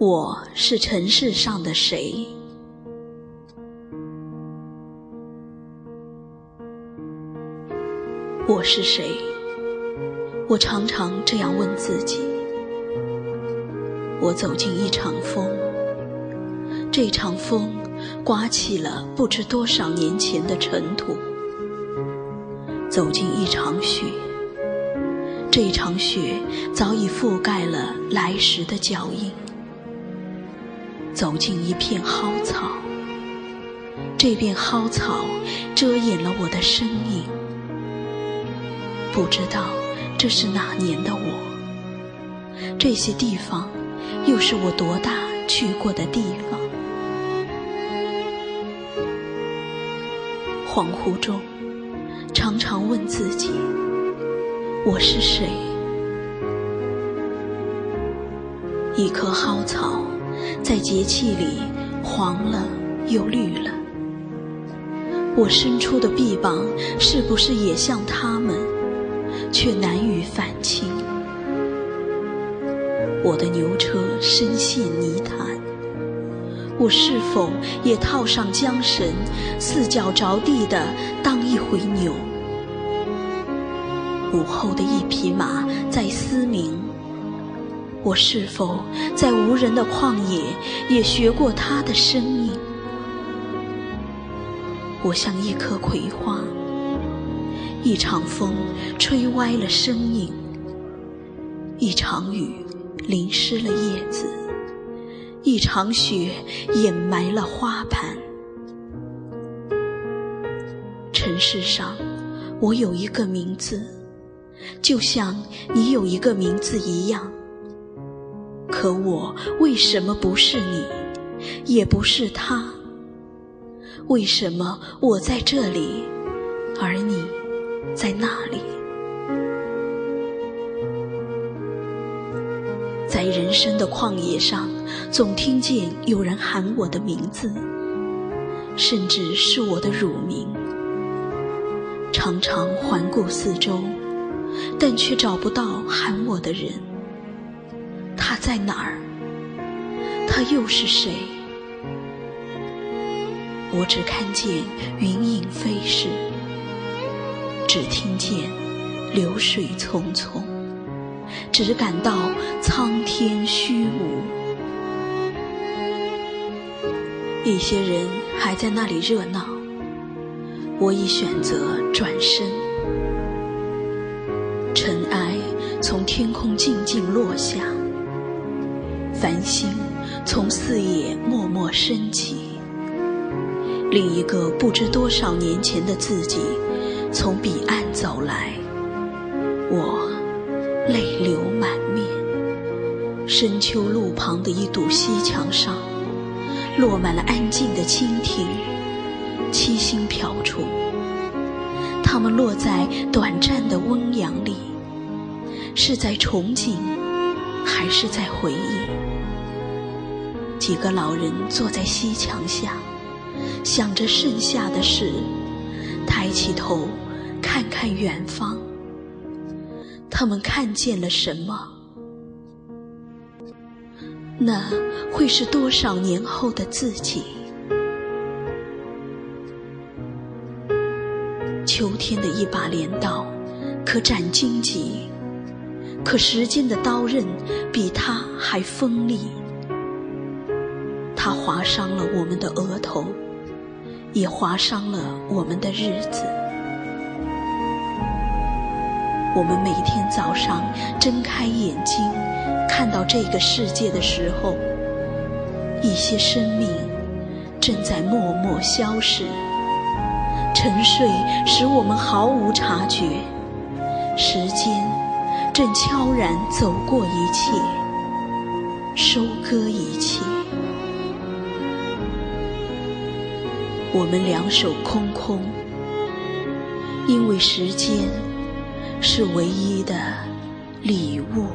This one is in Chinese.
我是尘世上的谁？我是谁？我常常这样问自己。我走进一场风，这场风刮起了不知多少年前的尘土；走进一场雪，这场雪早已覆盖了来时的脚印。走进一片蒿草，这片蒿草遮掩了我的身影。不知道这是哪年的我，这些地方又是我多大去过的地方？恍惚中，常常问自己：我是谁？一棵蒿草。在节气里，黄了又绿了。我伸出的臂膀，是不是也像他们，却难于反清？我的牛车深陷泥潭，我是否也套上缰绳，四脚着地的当一回牛？午后的一匹马在嘶鸣。我是否在无人的旷野也学过他的声音？我像一棵葵花，一场风吹歪了身影，一场雨淋湿了叶子，一场雪掩埋了花盘。尘世上，我有一个名字，就像你有一个名字一样。可我为什么不是你，也不是他？为什么我在这里，而你在那里？在人生的旷野上，总听见有人喊我的名字，甚至是我的乳名。常常环顾四周，但却找不到喊我的人。在哪儿？他又是谁？我只看见云影飞逝，只听见流水匆匆，只感到苍天虚无。一些人还在那里热闹，我已选择转身。尘埃从天空静静落下。繁星从四野默默升起，另一个不知多少年前的自己从彼岸走来，我泪流满面。深秋路旁的一堵西墙上，落满了安静的蜻蜓，七星飘出，它们落在短暂的温阳里，是在憧憬，还是在回忆？几个老人坐在西墙下，想着剩下的事，抬起头看看远方。他们看见了什么？那会是多少年后的自己？秋天的一把镰刀，可斩荆棘，可时间的刀刃比它还锋利。它划伤了我们的额头，也划伤了我们的日子。我们每天早上睁开眼睛，看到这个世界的时候，一些生命正在默默消逝。沉睡使我们毫无察觉，时间正悄然走过一切，收割一切。我们两手空空，因为时间是唯一的礼物。